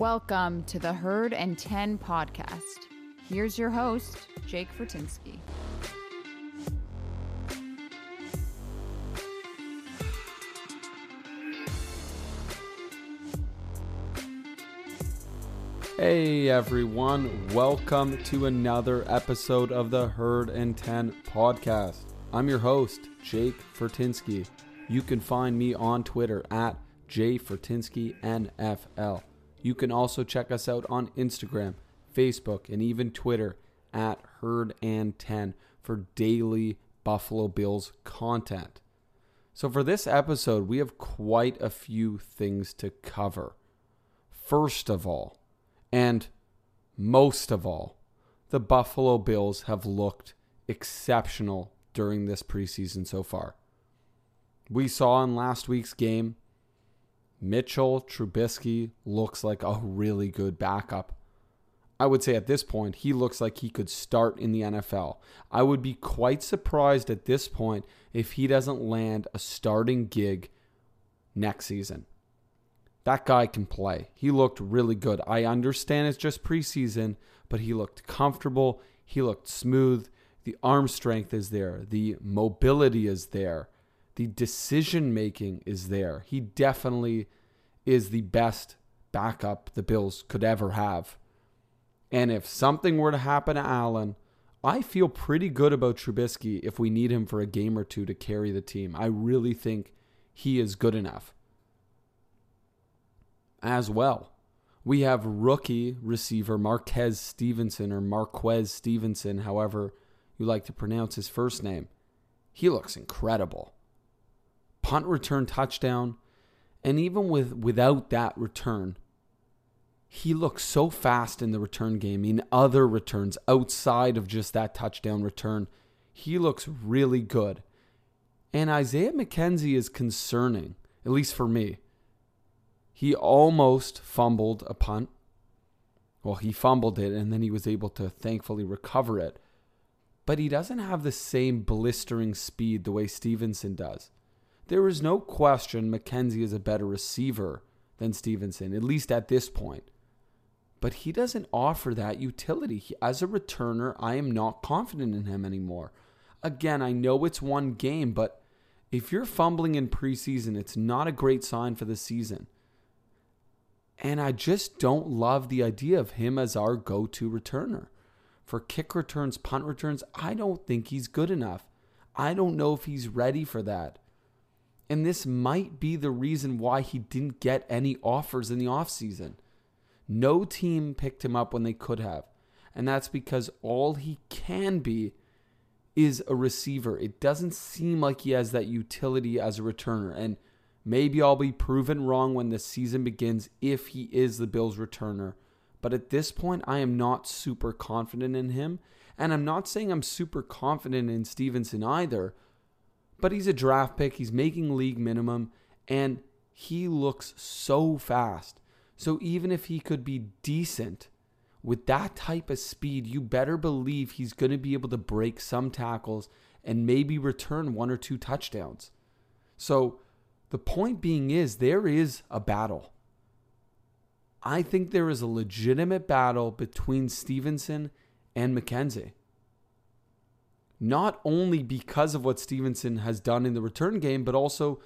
Welcome to the Herd and 10 podcast. Here's your host, Jake Fortinsky. Hey everyone, welcome to another episode of the Herd and 10 podcast. I'm your host, Jake Fortinsky. You can find me on Twitter at jfortinskyNFL. You can also check us out on Instagram, Facebook, and even Twitter at Herd and 10 for daily Buffalo Bills content. So, for this episode, we have quite a few things to cover. First of all, and most of all, the Buffalo Bills have looked exceptional during this preseason so far. We saw in last week's game, Mitchell Trubisky looks like a really good backup. I would say at this point, he looks like he could start in the NFL. I would be quite surprised at this point if he doesn't land a starting gig next season. That guy can play. He looked really good. I understand it's just preseason, but he looked comfortable. He looked smooth. The arm strength is there. The mobility is there. The decision making is there. He definitely is the best backup the Bills could ever have. And if something were to happen to Allen, I feel pretty good about Trubisky if we need him for a game or two to carry the team. I really think he is good enough as well. We have rookie receiver Marquez Stevenson or Marquez Stevenson, however you like to pronounce his first name. He looks incredible. Punt return touchdown, and even with without that return, he looks so fast in the return game in other returns outside of just that touchdown return. He looks really good. And Isaiah McKenzie is concerning, at least for me. He almost fumbled a punt. Well, he fumbled it and then he was able to thankfully recover it. But he doesn't have the same blistering speed the way Stevenson does. There is no question McKenzie is a better receiver than Stevenson, at least at this point. But he doesn't offer that utility. He, as a returner, I am not confident in him anymore. Again, I know it's one game, but if you're fumbling in preseason, it's not a great sign for the season. And I just don't love the idea of him as our go to returner. For kick returns, punt returns, I don't think he's good enough. I don't know if he's ready for that. And this might be the reason why he didn't get any offers in the offseason. No team picked him up when they could have. And that's because all he can be is a receiver. It doesn't seem like he has that utility as a returner. And Maybe I'll be proven wrong when the season begins if he is the Bills' returner. But at this point, I am not super confident in him. And I'm not saying I'm super confident in Stevenson either. But he's a draft pick. He's making league minimum. And he looks so fast. So even if he could be decent with that type of speed, you better believe he's going to be able to break some tackles and maybe return one or two touchdowns. So the point being is there is a battle. I think there is a legitimate battle between Stevenson and McKenzie. Not only because of what Stevenson has done in the return game, but also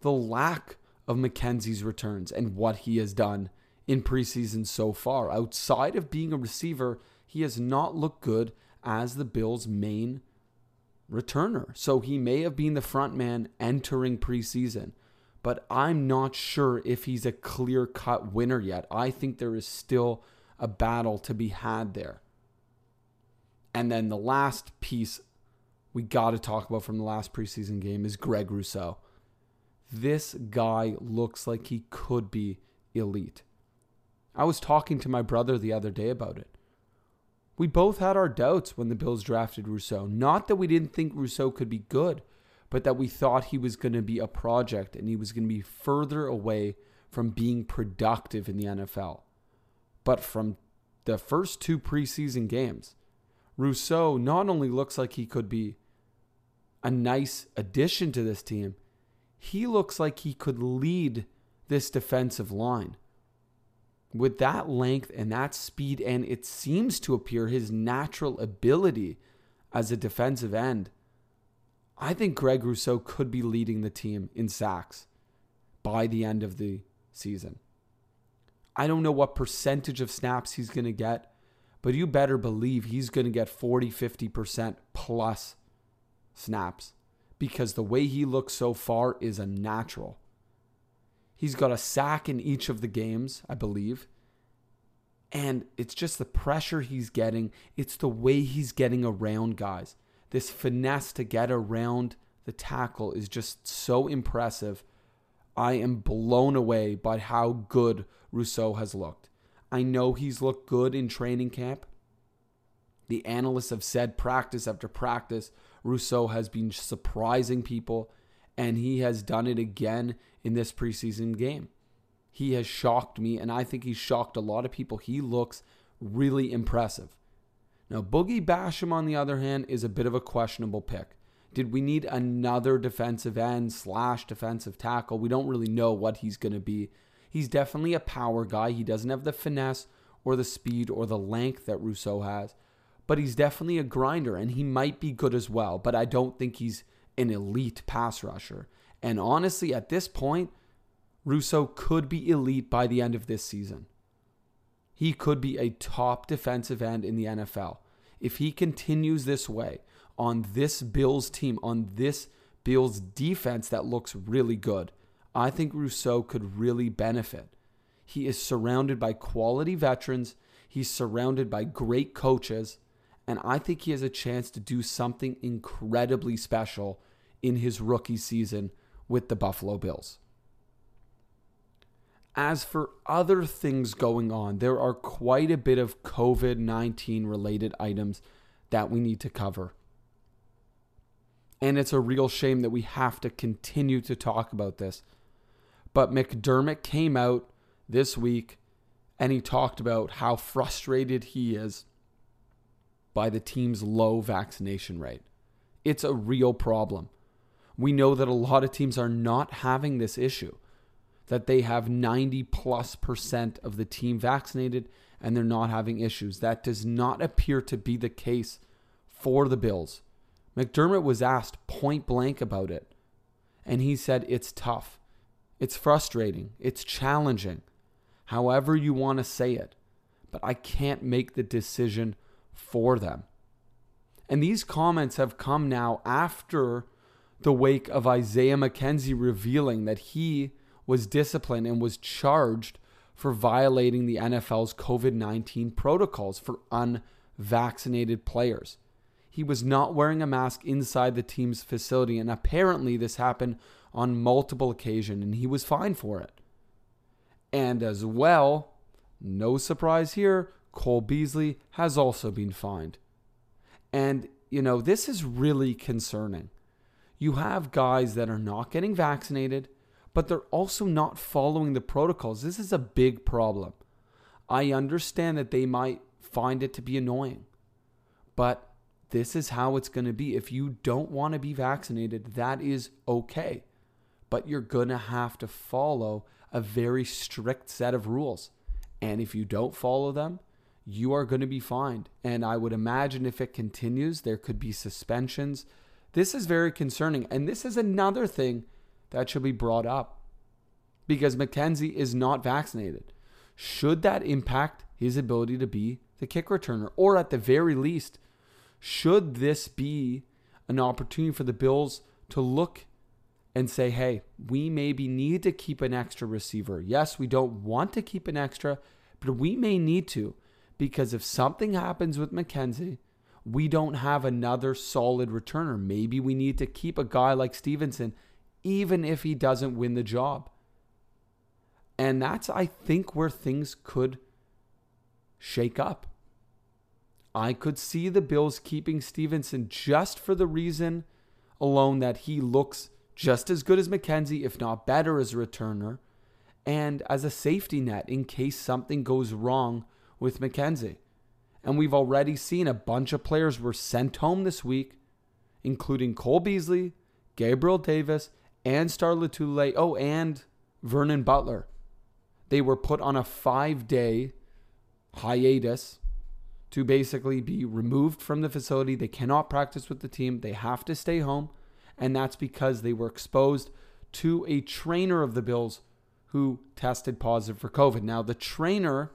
the lack of McKenzie's returns and what he has done in preseason so far. Outside of being a receiver, he has not looked good as the Bills' main returner. So he may have been the front man entering preseason, but I'm not sure if he's a clear cut winner yet. I think there is still a battle to be had there. And then the last piece we got to talk about from the last preseason game is Greg Rousseau. This guy looks like he could be elite. I was talking to my brother the other day about it. We both had our doubts when the Bills drafted Rousseau. Not that we didn't think Rousseau could be good, but that we thought he was going to be a project and he was going to be further away from being productive in the NFL. But from the first two preseason games, Rousseau not only looks like he could be a nice addition to this team, he looks like he could lead this defensive line. with that length and that speed, and it seems to appear his natural ability as a defensive end, I think Greg Rousseau could be leading the team in sacks by the end of the season. I don't know what percentage of snaps he's going to get, but you better believe he's going to get 40, 50% plus snaps because the way he looks so far is a natural. He's got a sack in each of the games, I believe. And it's just the pressure he's getting. It's the way he's getting around guys. This finesse to get around the tackle is just so impressive. I am blown away by how good Rousseau has looked. I know he's looked good in training camp. The analysts have said practice after practice, Rousseau has been surprising people, and he has done it again in this preseason game. He has shocked me, and I think he's shocked a lot of people. He looks really impressive. Now, Boogie Basham, on the other hand, is a bit of a questionable pick. Did we need another defensive end slash defensive tackle? We don't really know what he's going to be. He's definitely a power guy. He doesn't have the finesse or the speed or the length that Rousseau has, but he's definitely a grinder and he might be good as well. But I don't think he's an elite pass rusher. And honestly, at this point, Rousseau could be elite by the end of this season. He could be a top defensive end in the NFL. If he continues this way on this Bills team, on this Bills defense that looks really good, I think Rousseau could really benefit. He is surrounded by quality veterans, he's surrounded by great coaches, and I think he has a chance to do something incredibly special in his rookie season with the Buffalo Bills. As for other things going on, there are quite a bit of COVID 19 related items that we need to cover. And it's a real shame that we have to continue to talk about this. But McDermott came out this week and he talked about how frustrated he is by the team's low vaccination rate. It's a real problem. We know that a lot of teams are not having this issue, that they have 90 plus percent of the team vaccinated and they're not having issues. That does not appear to be the case for the Bills. McDermott was asked point blank about it, and he said it's tough. It's frustrating. It's challenging. However, you want to say it. But I can't make the decision for them. And these comments have come now after the wake of Isaiah McKenzie revealing that he was disciplined and was charged for violating the NFL's COVID 19 protocols for unvaccinated players. He was not wearing a mask inside the team's facility, and apparently, this happened on multiple occasions, and he was fined for it. And as well, no surprise here, Cole Beasley has also been fined. And, you know, this is really concerning you have guys that are not getting vaccinated, but they're also not following the protocols. This is a big problem. I understand that they might find it to be annoying, but this is how it's going to be. If you don't want to be vaccinated, that is okay. But you're going to have to follow a very strict set of rules. And if you don't follow them, you are going to be fined. And I would imagine if it continues, there could be suspensions this is very concerning. And this is another thing that should be brought up because McKenzie is not vaccinated. Should that impact his ability to be the kick returner? Or at the very least, should this be an opportunity for the Bills to look and say, hey, we maybe need to keep an extra receiver? Yes, we don't want to keep an extra, but we may need to because if something happens with McKenzie, we don't have another solid returner. Maybe we need to keep a guy like Stevenson, even if he doesn't win the job. And that's, I think, where things could shake up. I could see the Bills keeping Stevenson just for the reason alone that he looks just as good as McKenzie, if not better, as a returner, and as a safety net in case something goes wrong with McKenzie. And we've already seen a bunch of players were sent home this week, including Cole Beasley, Gabriel Davis, and Star Lotulelei. Oh, and Vernon Butler. They were put on a five day hiatus to basically be removed from the facility. They cannot practice with the team. They have to stay home. And that's because they were exposed to a trainer of the Bills who tested positive for COVID. Now, the trainer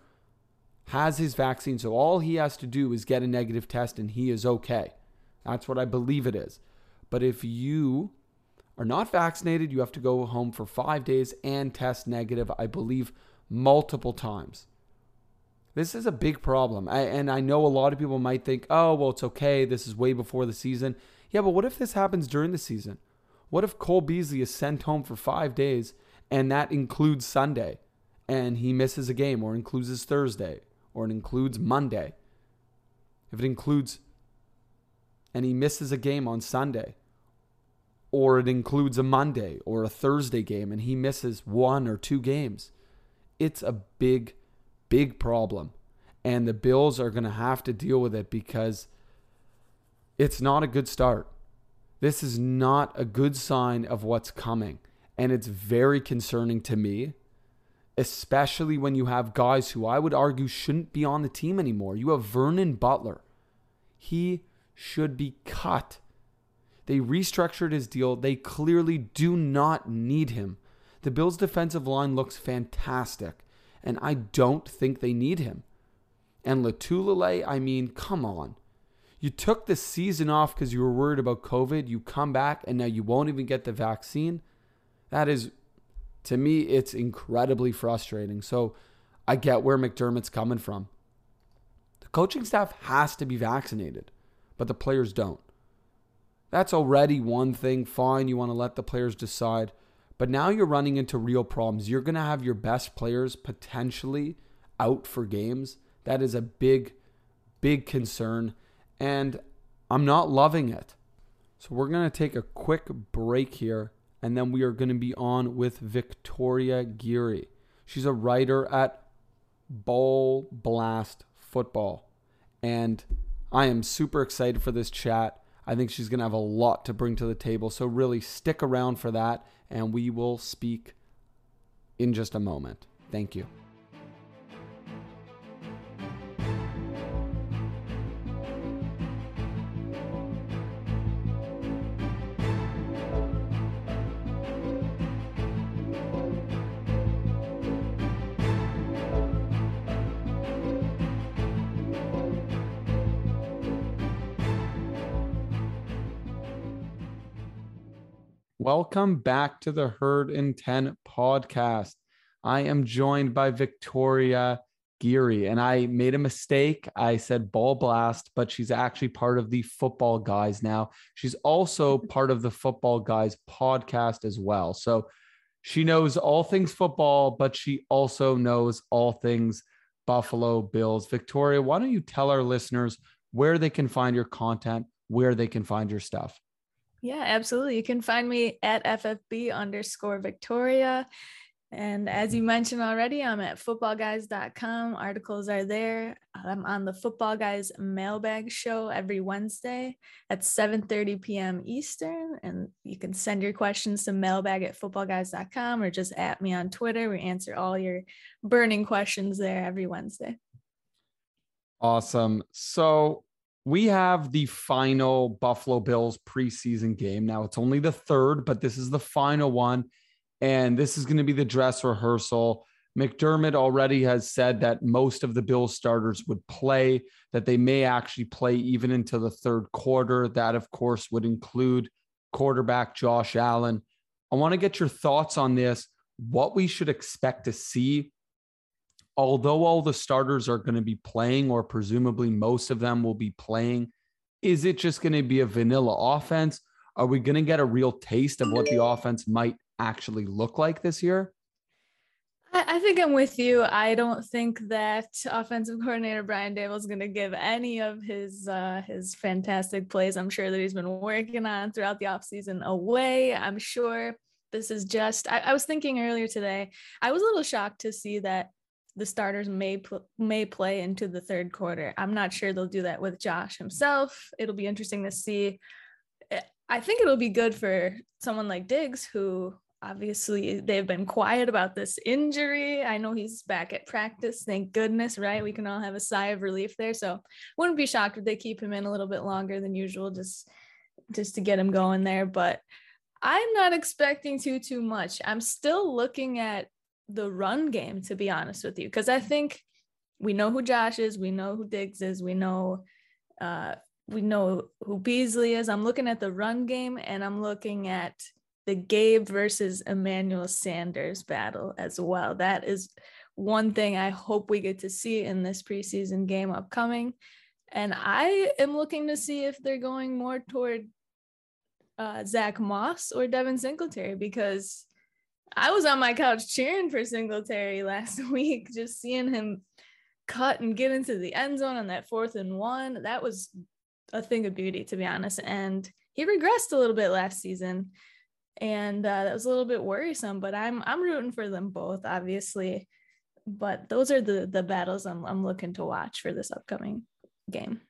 has his vaccine, so all he has to do is get a negative test and he is okay. That's what I believe it is. But if you are not vaccinated, you have to go home for five days and test negative, I believe, multiple times. This is a big problem. I, and I know a lot of people might think, oh, well, it's okay. This is way before the season. Yeah, but what if this happens during the season? What if Cole Beasley is sent home for five days and that includes Sunday and he misses a game or includes his Thursday or it includes Monday? If it includes and he misses a game on Sunday or it includes a Monday or a Thursday game and he misses one or two games, it's a big big problem. And the Bills are going to have to deal with it because it's not a good start. This is not a good sign of what's coming. And it's very concerning to me, especially when you have guys who I would argue shouldn't be on the team anymore. You have Vernon Butler. He should be cut. They restructured his deal. They clearly do not need him. The Bills' defensive line looks fantastic and I don't think they need him. And Lotulelei, I mean, come on. You took the season off because you were worried about COVID. You come back and now you won't even get the vaccine. That is, to me, it's incredibly frustrating. So I get where McDermott's coming from. The coaching staff has to be vaccinated, but the players don't. That's already one thing. Fine, you want to let the players decide. But now you're running into real problems. You're going to have your best players potentially out for games. That is a big, big concern. And I'm not loving it. So we're going to take a quick break here. And then we are going to be on with Victoria Geary. She's a writer at Ball Blast Football. And I am super excited for this chat. I think she's going to have a lot to bring to the table. So, really stick around for that and we will speak in just a moment. Thank you. Welcome back to the Herd and 10 podcast. I am joined by Victoria Geary, and I made a mistake. I said ball blast, but she's actually part of the Football Guys now. She's also part of the Football Guys podcast as well. So she knows all things football, but she also knows all things Buffalo Bills. Victoria, why don't you tell our listeners where they can find your content, where they can find your stuff? Yeah, absolutely. You can find me at FFB underscore Victoria. And as you mentioned already, I'm at footballguys.com. Articles are there. I'm on the Football Guys mailbag show every Wednesday at 7:30 p.m. Eastern. And you can send your questions to mailbag at footballguys.com or just at me on Twitter. We answer all your burning questions there every Wednesday. Awesome. So we have the final Buffalo Bills preseason game. Now it's only the third, but this is the final one. And this is going to be the dress rehearsal. McDermott already has said that most of the Bills starters would play, that they may actually play even into the third quarter. That, of course, would include quarterback Josh Allen. I want to get your thoughts on this, what we should expect to see although all the starters are going to be playing, or presumably most of them will be playing, is it just going to be a vanilla offense? Are we going to get a real taste of what the offense might actually look like this year? I think I'm with you. I don't think that offensive coordinator Brian Daboll is going to give any of his uh, his fantastic plays. I'm sure that he's been working on throughout the offseason away. I'm sure this is just. I, I was thinking earlier today. I was a little shocked to see that the starters may pl- may play into the third quarter. I'm not sure they'll do that with Josh himself. It'll be interesting to see. Eh, I think it'll be good for someone like Diggs, who obviously they've been quiet about this injury. I know he's back at practice. Thank goodness, right? We can all have a sigh of relief there. So wouldn't be shocked if they keep him in a little bit longer than usual, just just to get him going there. But I'm not expecting too too much. I'm still looking at the run game, to be honest with you, because I think we know who Josh is, we know who Diggs is, we know uh we know who Beasley is. I'm looking at the run game and I'm looking at the Gabe versus Emmanuel Sanders battle as well. That is one thing I hope we get to see in this preseason game upcoming. And I am looking to see if they're going more toward uh, Zach Moss or Devin Singletary because I was on my couch cheering for Singletary last week, just seeing him cut and get into the end zone on that fourth and one. That was a thing of beauty, to be honest. And he regressed a little bit last season and uh, that was a little bit worrisome. But I'm I'm rooting for them both, obviously. But those are the the battles I'm I'm looking to watch for this upcoming game.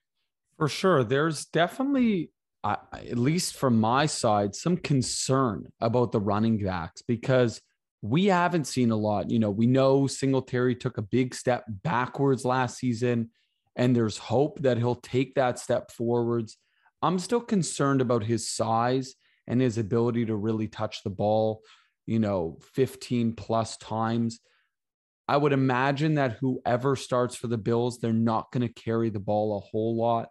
For sure, there's definitely, uh, at least from my side, some concern about the running backs because we haven't seen a lot. You know, we know Singletary took a big step backwards last season, and there's hope that he'll take that step forwards. I'm still concerned about his size and his ability to really touch the ball, you know, 15 plus times. I would imagine that whoever starts for the Bills, they're not going to carry the ball a whole lot.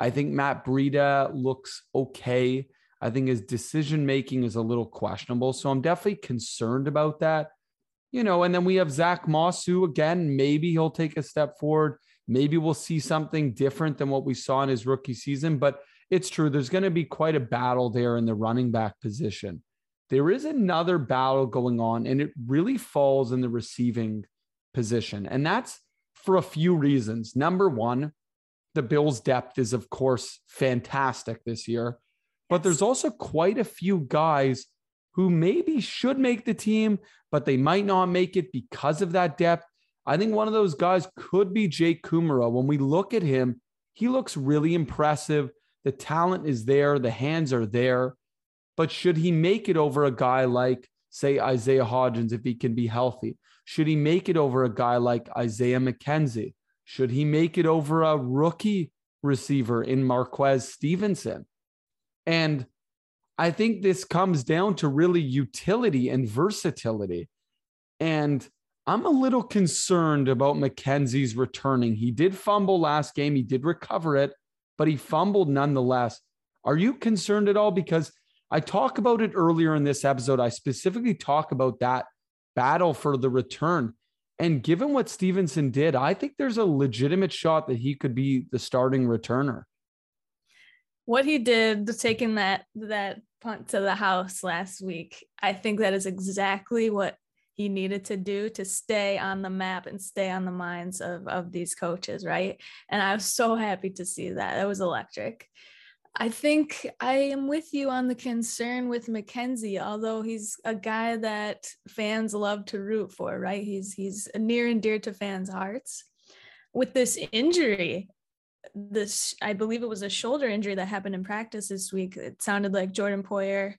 I think Matt Breida looks okay. I think his decision making is a little questionable. So I'm definitely concerned about that. You know, and then we have Zach Moss, who again, maybe he'll take a step forward. Maybe we'll see something different than what we saw in his rookie season. But it's true. There's going to be quite a battle there in the running back position. There is another battle going on, and it really falls in the receiving position. And that's for a few reasons. Number one, the Bills' depth is, of course, fantastic this year, but there's also quite a few guys who maybe should make the team, but they might not make it because of that depth. I think one of those guys could be Jake Kumerow. When we look at him, he looks really impressive. The talent is there, the hands are there. But should he make it over a guy like, say, Isaiah Hodgins if he can be healthy? Should he make it over a guy like Isaiah McKenzie? Should he make it over a rookie receiver in Marquez Stevenson? And I think this comes down to really utility and versatility. And I'm a little concerned about McKenzie's returning. He did fumble last game, he did recover it, but he fumbled nonetheless. Are you concerned at all? Because I talk about it earlier in this episode. I specifically talk about that battle for the return. And given what Stevenson did, I think there's a legitimate shot that he could be the starting returner. What he did, taking that that punt to the house last week, I think that is exactly what he needed to do to stay on the map and stay on the minds of, of these coaches, right? And I was so happy to see that. That was electric. I think I am with you on the concern with McKenzie, although he's a guy that fans love to root for, right? He's he's near and dear to fans' hearts. With this injury, this I believe it was a shoulder injury that happened in practice this week. It sounded like Jordan Poyer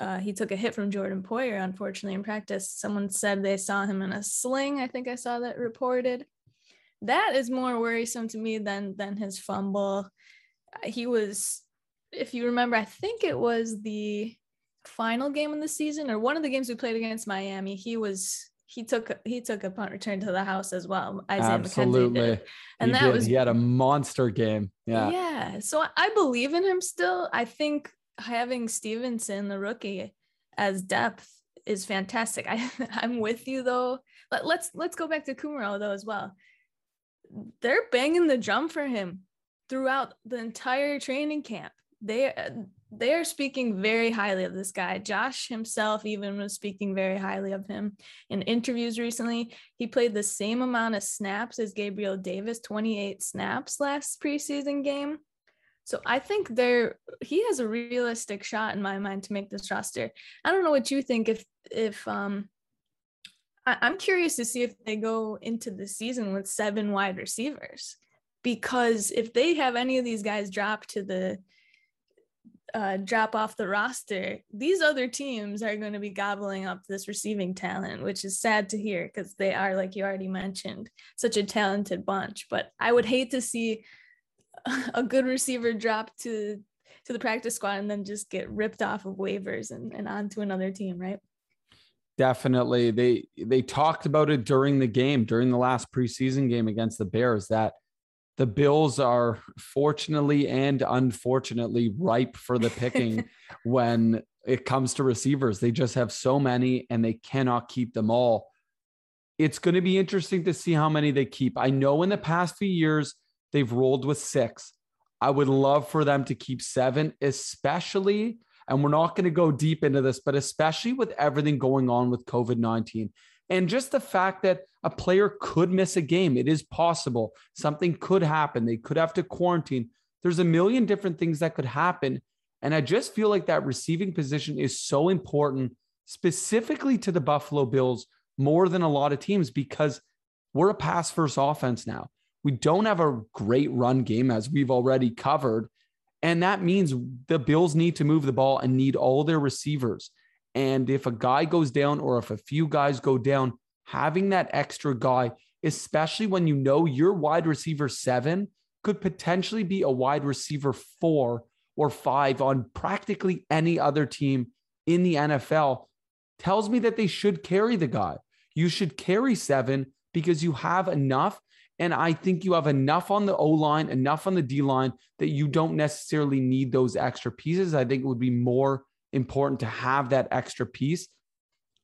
uh, he took a hit from Jordan Poyer, unfortunately, in practice. Someone said they saw him in a sling. I think I saw that reported. That is more worrisome to me than than his fumble. He was, if you remember, I think it was the final game of the season or one of the games we played against Miami. He was he took he took a punt return to the house as well. Isaiah Absolutely, and he that did. was he had a monster game. Yeah, yeah. So I believe in him still. I think having Stevenson, the rookie, as depth is fantastic. I I'm with you though. Let, let's let's go back to Kumerow though as well. They're banging the drum for him throughout the entire training camp. They they are speaking very highly of this guy. Josh himself even was speaking very highly of him in interviews recently. He played the same amount of snaps as Gabriel Davis, 28 snaps last preseason game. So I think there he has a realistic shot in my mind to make this roster. I don't know what you think if if um I, I'm curious to see if they go into the season with seven wide receivers. Because if they have any of these guys drop to the uh, drop off the roster, these other teams are going to be gobbling up this receiving talent, which is sad to hear because they are, like you already mentioned, such a talented bunch. But I would hate to see a good receiver drop to to the practice squad and then just get ripped off of waivers and, and onto another team, right? Definitely. They they talked about it during the game, during the last preseason game against the Bears, that the Bills are fortunately and unfortunately ripe for the picking when it comes to receivers. They just have so many and they cannot keep them all. It's going to be interesting to see how many they keep. I know in the past few years, they've rolled with six. I would love for them to keep seven, especially, and we're not going to go deep into this, but especially with everything going on with COVID 19. And just the fact that a player could miss a game, it is possible. Something could happen. They could have to quarantine. There's a million different things that could happen. And I just feel like that receiving position is so important, specifically to the Buffalo Bills, more than a lot of teams, because we're a pass first offense now. We don't have a great run game, as we've already covered. And that means the Bills need to move the ball and need all their receivers. And if a guy goes down or if a few guys go down, having that extra guy, especially when you know your wide receiver seven could potentially be a wide receiver four or five on practically any other team in the NFL, tells me that they should carry the guy. You should carry seven because you have enough. And I think you have enough on the O line, enough on the D line that you don't necessarily need those extra pieces. I think it would be more important to have that extra piece.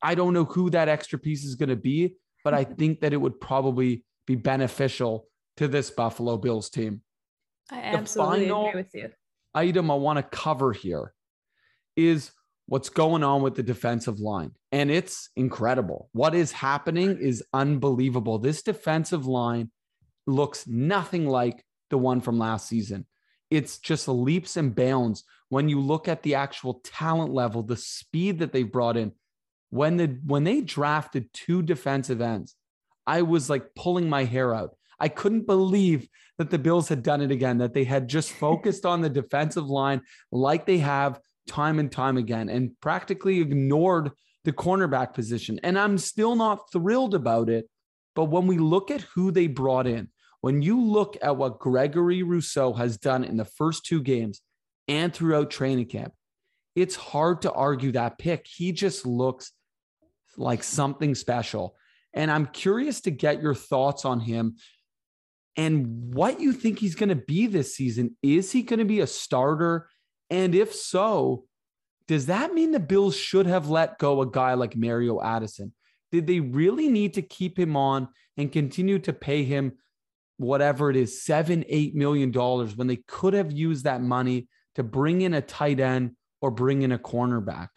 I don't know who that extra piece is going to be, but I think that it would probably be beneficial to this Buffalo Bills team. I absolutely agree with you. Item I want to cover here is what's going on with the defensive line. And it's incredible. What is happening is unbelievable. This defensive line looks nothing like the one from last season. It's just leaps and bounds when you look at the actual talent level, the speed that they've brought in. When the when they drafted two defensive ends, I was like pulling my hair out. I couldn't believe that the Bills had done it again, that they had just focused on the defensive line like they have time and time again and practically ignored the cornerback position. And I'm still not thrilled about it. But when we look at who they brought in, when you look at what Gregory Rousseau has done in the first two games and throughout training camp, it's hard to argue that pick. He just looks like something special. And I'm curious to get your thoughts on him and what you think he's going to be this season. Is he going to be a starter? And if so, does that mean the Bills should have let go a guy like Mario Addison? Did they really need to keep him on and continue to pay him whatever it is, seven, eight million dollars when they could have used that money to bring in a tight end or bring in a cornerback?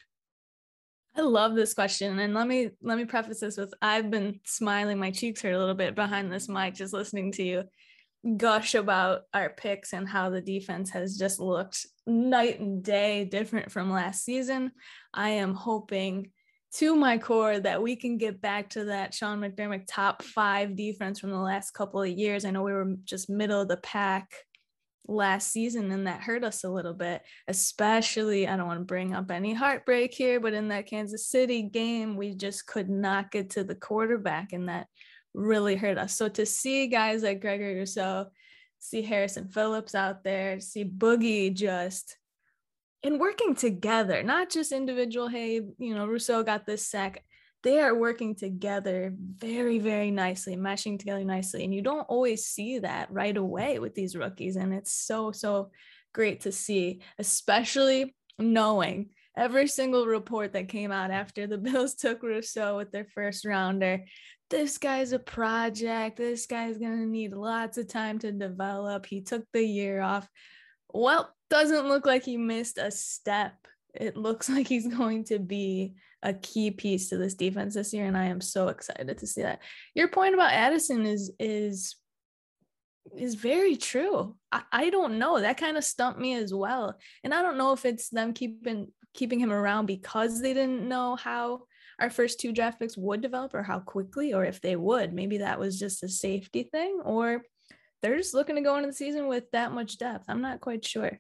I love this question. And let me let me preface this with I've been smiling, my cheeks hurt a little bit behind this mic just listening to you gush about our picks and how the defense has just looked night and day different from last season. I am hoping to my core that we can get back to that Sean McDermott top five defense from the last couple of years. I know we were just middle of the pack last season and that hurt us a little bit, especially. I don't want to bring up any heartbreak here, but in that Kansas City game, we just could not get to the quarterback and that really hurt us. So to see guys like Gregory Rousseau, see Harrison Phillips out there, see Boogie just and working together, not just individual. Hey, you know, Rousseau got this sack. They are working together very, very nicely, meshing together nicely. And you don't always see that right away with these rookies. And it's so, so great to see, especially knowing every single report that came out after the Bills took Rousseau with their first rounder. This guy's a project. This guy's going to need lots of time to develop. He took the year off. Well, doesn't look like he missed a step. It looks like he's going to be a key piece to this defense this year, and I am so excited to see that. Your point about Addison is is is very true. I, I don't know. That kind of stumped me as well. And I don't know if it's them keeping keeping him around because they didn't know how our first two draft picks would develop or how quickly, or if they would. Maybe that was just a safety thing, or they're just looking to go into the season with that much depth. I'm not quite sure.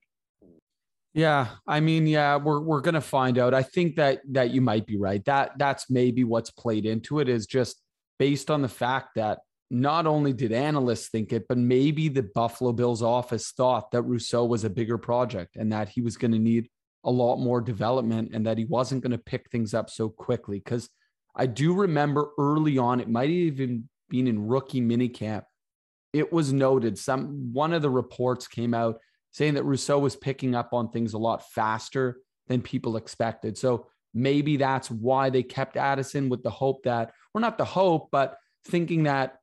Yeah, I mean, yeah, we're we're gonna find out. I think that that you might be right. That that's maybe what's played into it is just based on the fact that not only did analysts think it, but maybe the Buffalo Bills office thought that Rousseau was a bigger project and that he was going to need a lot more development and that he wasn't going to pick things up so quickly. Because I do remember early on, it might even been in rookie minicamp, it was noted some one of the reports came out saying that Rousseau was picking up on things a lot faster than people expected. So maybe that's why they kept Addison with the hope that, or not the hope, but thinking that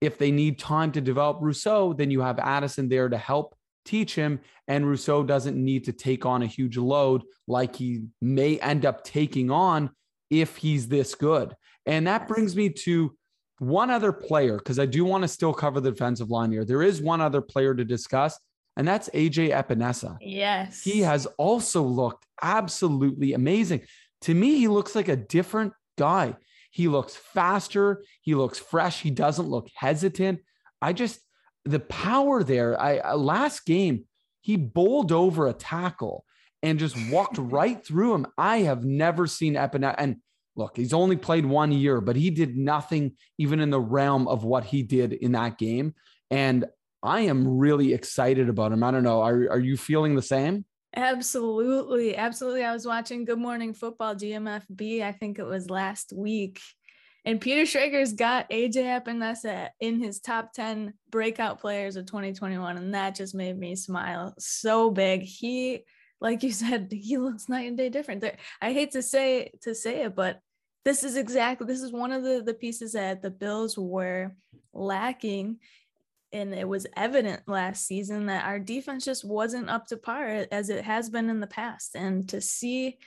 if they need time to develop Rousseau, then you have Addison there to help teach him. And Rousseau doesn't need to take on a huge load like he may end up taking on if he's this good. And that brings me to one other player, because I do want to still cover the defensive line here. There is one other player to discuss, and that's AJ Epenesa. Yes. He has also looked absolutely amazing. To me, he looks like a different guy. He looks faster. He looks fresh. He doesn't look hesitant. I just, the power there. I uh, last game, he bowled over a tackle and just walked right through him. I have never seen Epenesa. And look, he's only played one year, but he did nothing even in the realm of what he did in that game. And I am really excited about him. I don't know. Are, are you feeling the same? Absolutely. Absolutely. I was watching Good Morning Football GMFB, I think it was last week. And Peter Schrager's got AJ Epenesa in his top 10 breakout players of 2021. And that just made me smile so big. He, like you said, he looks night and day different. There, I hate to say to say it, but this is exactly this is one of the, the pieces that the Bills were lacking and it was evident last season that our defense just wasn't up to par as it has been in the past. And to see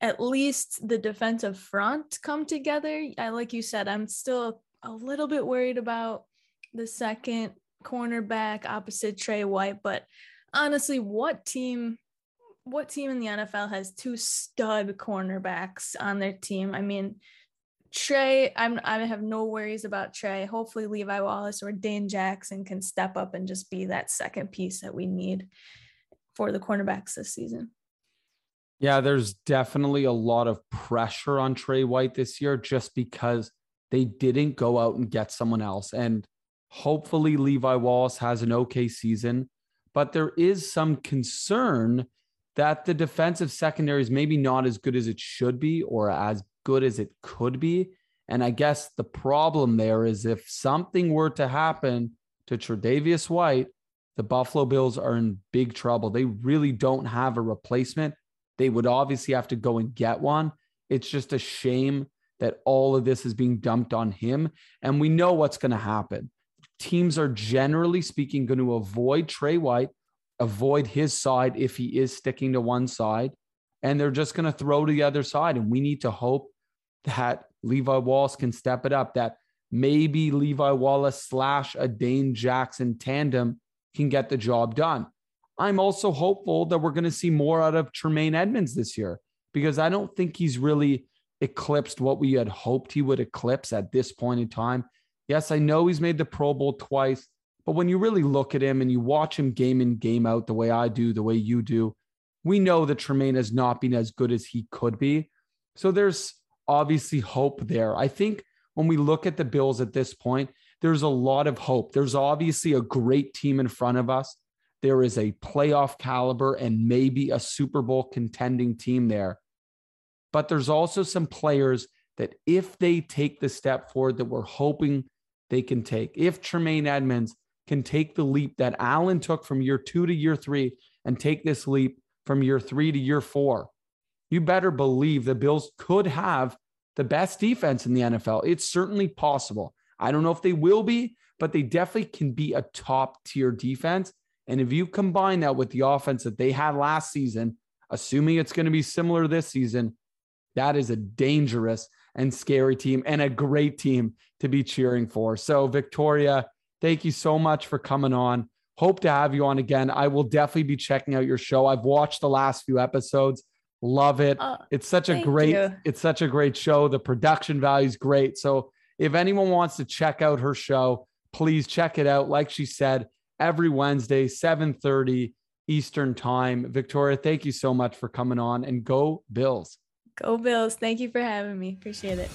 at least the defensive front come together, I like you said, I'm still a little bit worried about the second cornerback opposite Tre White, but honestly, what team what team in the NFL has two stud cornerbacks on their team? I mean, Tre, I'm I have no worries about Tre. Hopefully Levi Wallace or Dane Jackson can step up and just be that second piece that we need for the cornerbacks this season. Yeah, there's definitely a lot of pressure on Tre White this year just because they didn't go out and get someone else. And hopefully Levi Wallace has an okay season, but there is some concern that the defensive secondary is maybe not as good as it should be or as good as it could be. And I guess the problem there is if something were to happen to Tre'Davious White, the Buffalo Bills are in big trouble. They really don't have a replacement. They would obviously have to go and get one. It's just a shame that all of this is being dumped on him. And we know what's going to happen. Teams are generally speaking going to avoid Tre White, avoid his side if he is sticking to one side, and they're just going to throw to the other side. And we need to hope that Levi Wallace can step it up, that maybe Levi Wallace slash a Dane Jackson tandem can get the job done. I'm also hopeful that we're going to see more out of Tremaine Edmunds this year because I don't think he's really eclipsed what we had hoped he would eclipse at this point in time. Yes, I know he's made the Pro Bowl twice, but when you really look at him and you watch him game in, game out, the way I do, the way you do, we know that Tremaine has not been as good as he could be. So there's obviously hope there. I think when we look at the Bills at this point, there's a lot of hope. There's obviously a great team in front of us. There is a playoff caliber and maybe a Super Bowl contending team there. But there's also some players that, if they take the step forward that we're hoping they can take, if Tremaine Edmunds can take the leap that Allen took from year two to year three and take this leap from year three to year four, you better believe the Bills could have the best defense in the NFL. It's certainly possible. I don't know if they will be, but they definitely can be a top tier defense. And if you combine that with the offense that they had last season, assuming it's going to be similar this season, that is a dangerous and scary team and a great team to be cheering for. So, Victoria, thank you so much for coming on. Hope to have you on again. I will definitely be checking out your show. I've watched the last few episodes. Love it. Uh, it's such a great you. it's such a great show. The production value is great. So if anyone wants to check out her show, please check it out. Like she said, every Wednesday, 7:30 Eastern time. Victoria, thank you so much for coming on and go Bills. Go Bills. Thank you for having me. Appreciate it.